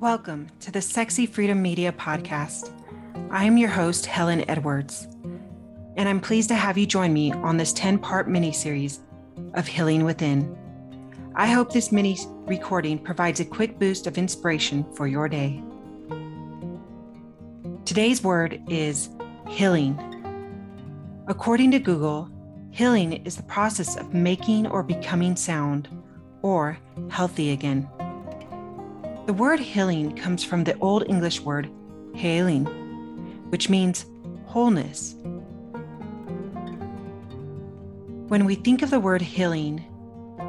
Welcome to the Sexy Freedom Media Podcast. I am your host, Helen Edwards, and I'm pleased to have you join me on this 10 part mini series of Healing Within. I hope this mini recording provides a quick boost of inspiration for your day. Today's word is healing. According to Google, healing is the process of making or becoming sound or healthy again. The word healing comes from the Old English word healing, which means wholeness. When we think of the word healing,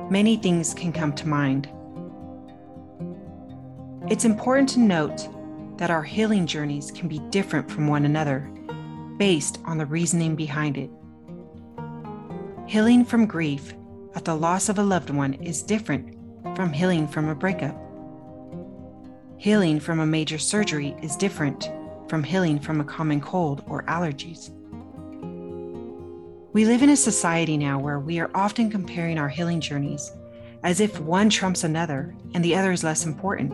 many things can come to mind. It's important to note that our healing journeys can be different from one another based on the reasoning behind it. Healing from grief at the loss of a loved one is different from healing from a breakup. Healing from a major surgery is different from healing from a common cold or allergies. We live in a society now where we are often comparing our healing journeys as if one trumps another and the other is less important.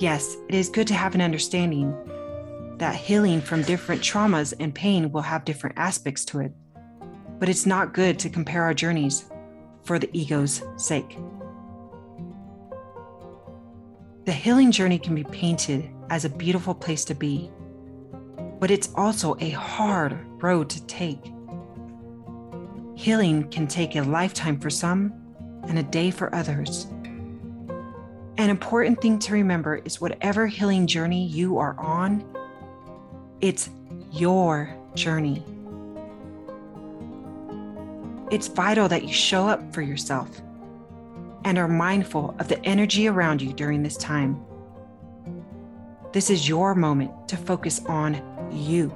Yes, it is good to have an understanding that healing from different traumas and pain will have different aspects to it, but it's not good to compare our journeys for the ego's sake. The healing journey can be painted as a beautiful place to be, but it's also a hard road to take. Healing can take a lifetime for some and a day for others. An important thing to remember is whatever healing journey you are on, it's your journey. It's vital that you show up for yourself and are mindful of the energy around you during this time. This is your moment to focus on you.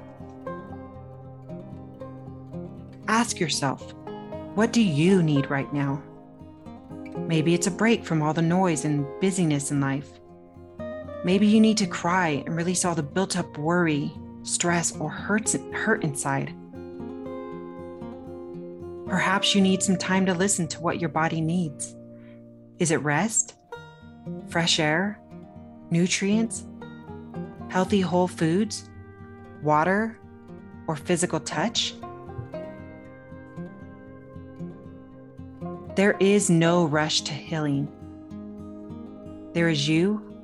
Ask yourself, what do you need right now? Maybe it's a break from all the noise and busyness in life. Maybe you need to cry and release all the built up worry, stress, or hurts, hurt inside. Perhaps you need some time to listen to what your body needs. Is it rest, fresh air, nutrients, healthy whole foods, water, or physical touch? There is no rush to healing. There is you,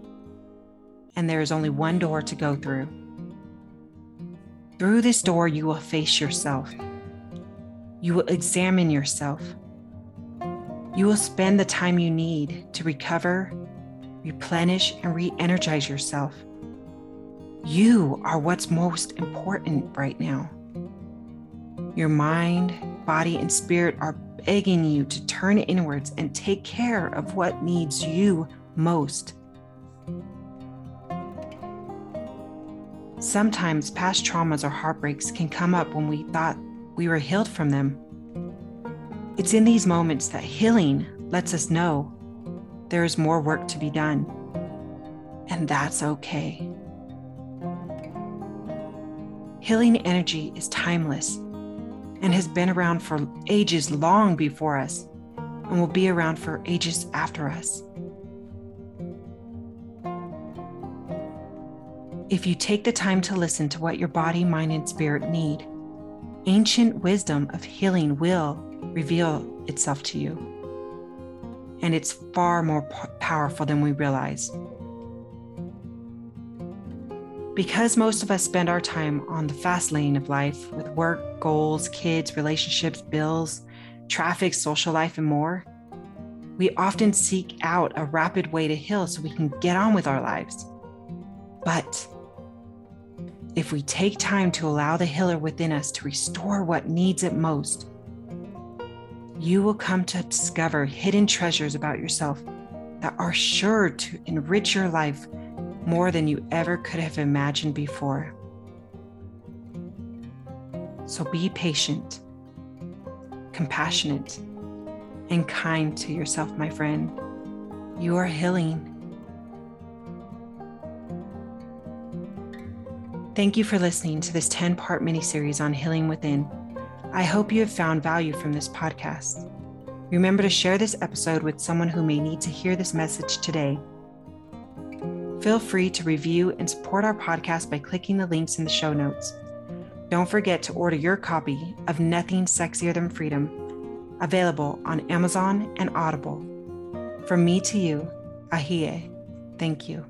and there is only one door to go through. Through this door, you will face yourself. You will examine yourself you will spend the time you need to recover, replenish, and re energize yourself. You are what's most important right now. Your mind, body, and spirit are begging you to turn inwards and take care of what needs you most. Sometimes past traumas or heartbreaks can come up when we thought we were healed from them. It's in these moments that healing lets us know there is more work to be done, and that's okay. Healing energy is timeless and has been around for ages long before us and will be around for ages after us. If you take the time to listen to what your body, mind, and spirit need, ancient wisdom of healing will reveal itself to you. And it's far more p- powerful than we realize. Because most of us spend our time on the fast lane of life with work, goals, kids, relationships, bills, traffic, social life, and more, we often seek out a rapid way to heal so we can get on with our lives. But if we take time to allow the healer within us to restore what needs it most, you will come to discover hidden treasures about yourself that are sure to enrich your life more than you ever could have imagined before. So be patient, compassionate, and kind to yourself, my friend. You are healing. Thank you for listening to this 10 part mini series on healing within. I hope you have found value from this podcast. Remember to share this episode with someone who may need to hear this message today. Feel free to review and support our podcast by clicking the links in the show notes. Don't forget to order your copy of Nothing Sexier Than Freedom, available on Amazon and Audible. From me to you, Ahie, thank you.